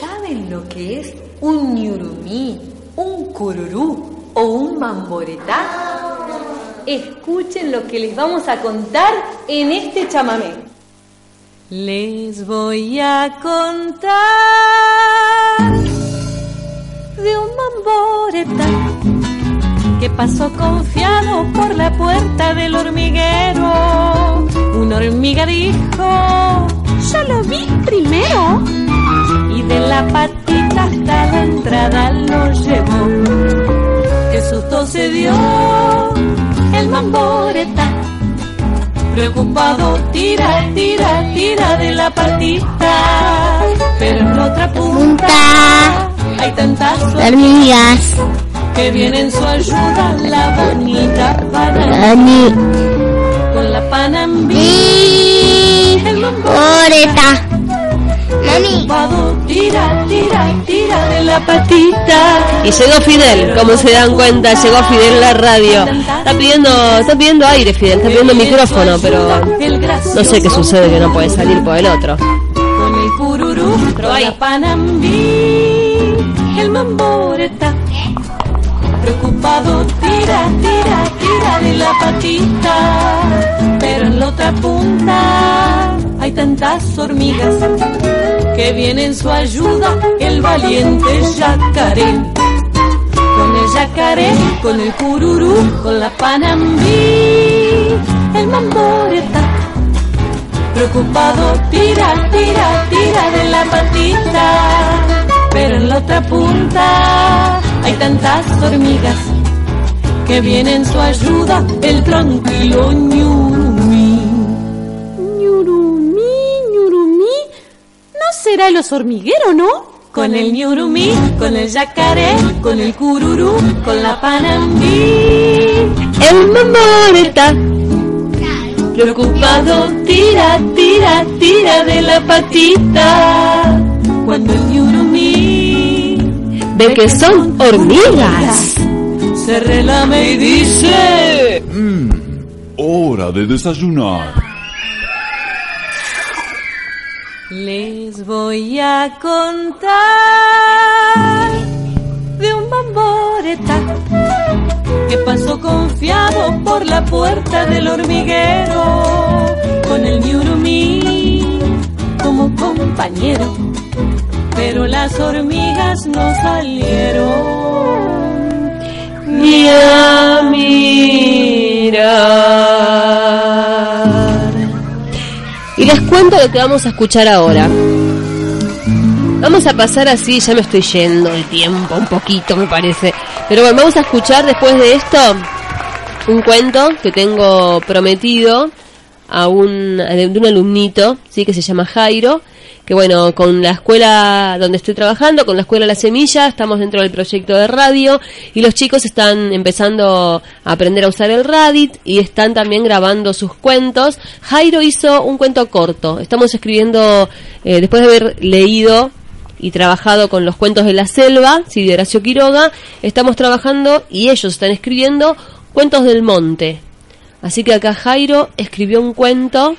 ¿Saben lo que es un ñurumí, un cururú o un mamboretá? Escuchen lo que les vamos a contar en este chamamé. Les voy a contar de un mamboretá que pasó confiado por la puerta del hormiguero. Una hormiga dijo, yo lo vi primero. Y de la patita hasta la entrada lo llevó. Qué susto se dio el mamboreta. Preocupado tira, tira, tira de la patita. Pero en otra punta hay tantas hormigas que vienen en su ayuda la bonita Panambi. Con la Panambi. El Oreta. Mami. Tira, tira, tira de la patita. Y llegó Fidel, como se dan cuenta, llegó Fidel a la radio. Está pidiendo, está pidiendo aire Fidel, está pidiendo micrófono, pero no sé qué sucede que no puede salir por el otro. Con el cururú. El mamboreta preocupado tira, tira, tira de la patita, pero en la otra punta hay tantas hormigas que viene en su ayuda el valiente yacaré. Con el yacaré, con el cururú, con la panambí, el mamboreta. Preocupado tira, tira, tira de la patita, pero en la otra punta hay tantas hormigas que vienen en su ayuda el tranquilo ñurumí. ¿No será el oso hormiguero, no? Con el ñurumí, con el yacaré, con el cururú, con la panambí. El mamoreta. Preocupado, tira, tira, tira de la patita. Cuando el ñurumí ve que son hormigas. Se relame y dice: Mmm, hora de desayunar. Les voy a contar de un bamboreta que pasó confiado por la puerta del hormiguero con el ñurumí como compañero, pero las hormigas no salieron ni a mirar. Y les cuento lo que vamos a escuchar ahora. Vamos a pasar así, ya me estoy yendo el tiempo un poquito me parece. Pero bueno, vamos a escuchar después de esto un cuento que tengo prometido a un, de un alumnito, sí, que se llama Jairo, que bueno, con la escuela donde estoy trabajando, con la escuela La Semilla, estamos dentro del proyecto de radio y los chicos están empezando a aprender a usar el Radit y están también grabando sus cuentos. Jairo hizo un cuento corto, estamos escribiendo, eh, después de haber leído y trabajado con los cuentos de la selva, sí, de Horacio Quiroga, estamos trabajando y ellos están escribiendo cuentos del monte. Así que acá Jairo escribió un cuento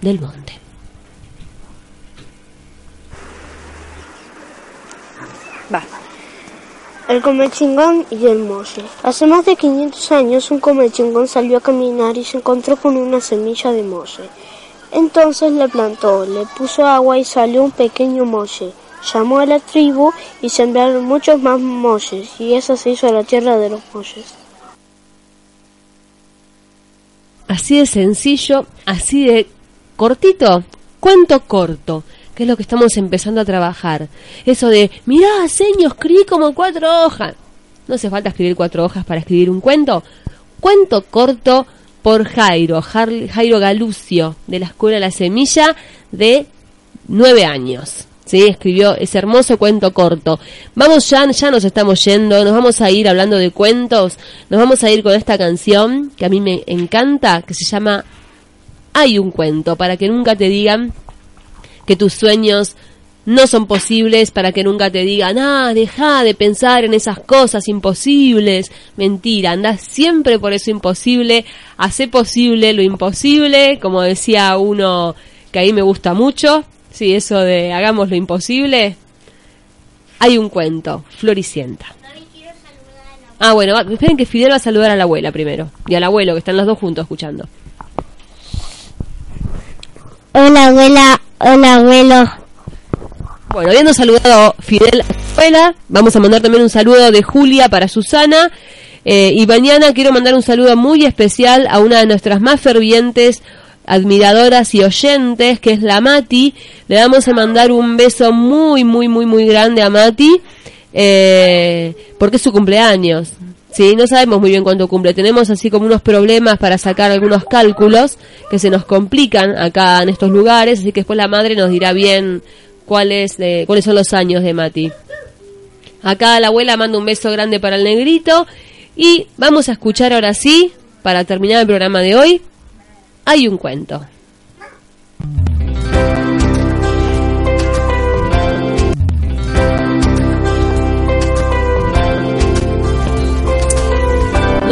del monte. El comechingón y el molle. Hace más de 500 años un comechingón salió a caminar y se encontró con una semilla de molle. Entonces le plantó, le puso agua y salió un pequeño molle. Llamó a la tribu y sembraron muchos más molles y esa se hizo la tierra de los molles. Así de sencillo, así de cortito, cuento corto, que es lo que estamos empezando a trabajar. Eso de, mirá, señor, escribí como cuatro hojas. No hace falta escribir cuatro hojas para escribir un cuento. Cuento corto por Jairo, Jairo Galucio, de la Escuela La Semilla, de nueve años. ¿sí? Escribió ese hermoso cuento corto. Vamos ya, ya nos estamos yendo, nos vamos a ir hablando de cuentos, nos vamos a ir con esta canción que a mí me encanta, que se llama Hay un cuento, para que nunca te digan que tus sueños no son posibles, para que nunca te digan, ah, deja de pensar en esas cosas imposibles. Mentira, andás siempre por eso imposible, hace posible lo imposible, como decía uno que ahí me gusta mucho, Sí, eso de hagamos lo imposible. Hay un cuento, Floricienta. Ah, bueno, esperen que Fidel va a saludar a la abuela primero. Y al abuelo, que están los dos juntos escuchando. Hola, abuela. Hola, abuelo. Bueno, habiendo saludado Fidel abuela, vamos a mandar también un saludo de Julia para Susana. Eh, y mañana quiero mandar un saludo muy especial a una de nuestras más fervientes admiradoras y oyentes, que es la Mati. Le vamos a mandar un beso muy, muy, muy, muy grande a Mati, eh, porque es su cumpleaños. Sí, no sabemos muy bien cuánto cumple. Tenemos así como unos problemas para sacar algunos cálculos que se nos complican acá en estos lugares, así que después la madre nos dirá bien cuáles, eh, cuáles son los años de Mati. Acá la abuela manda un beso grande para el negrito. Y vamos a escuchar ahora sí, para terminar el programa de hoy, hay un cuento.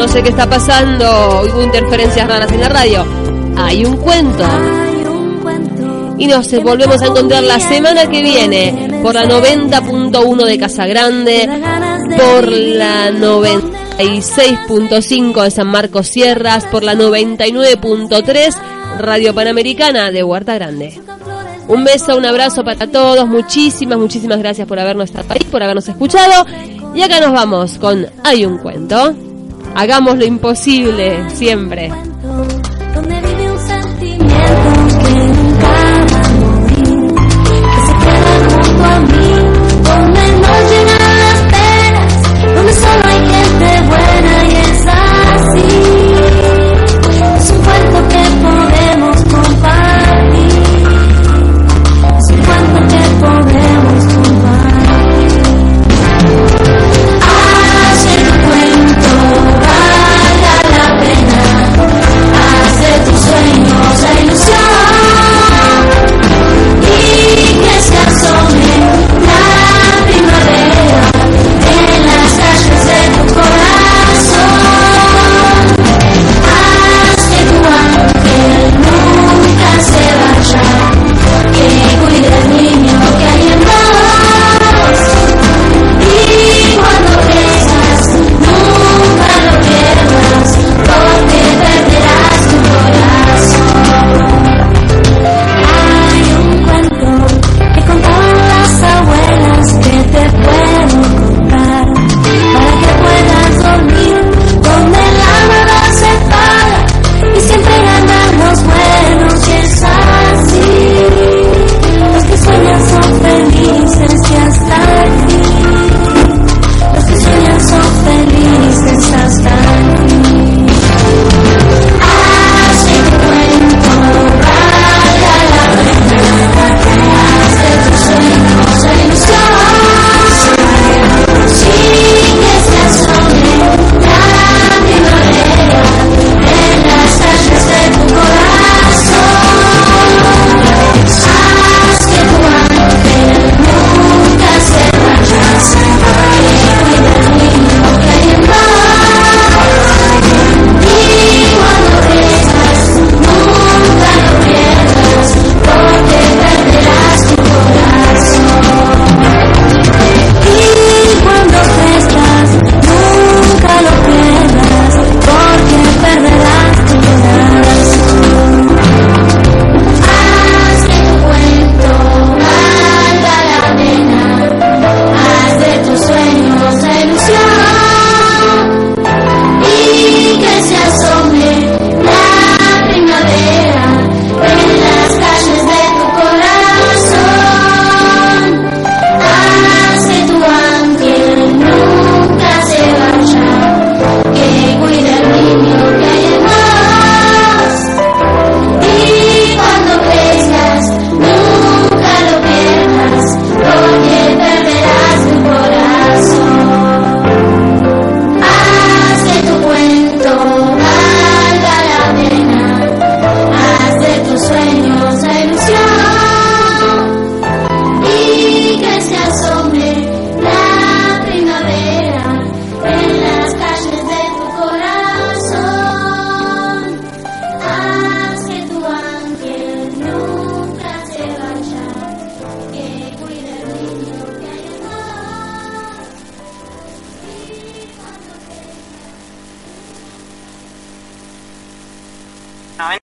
No sé qué está pasando, hubo interferencias raras en la radio. Hay un cuento. Y nos volvemos a encontrar la semana que viene por la 90.1 de Casa Grande, por la 96.5 de San Marcos Sierras, por la 99.3 Radio Panamericana de Huerta Grande. Un beso, un abrazo para todos, muchísimas, muchísimas gracias por habernos estado ahí, por habernos escuchado. Y acá nos vamos con Hay un cuento. Hagamos lo imposible siempre.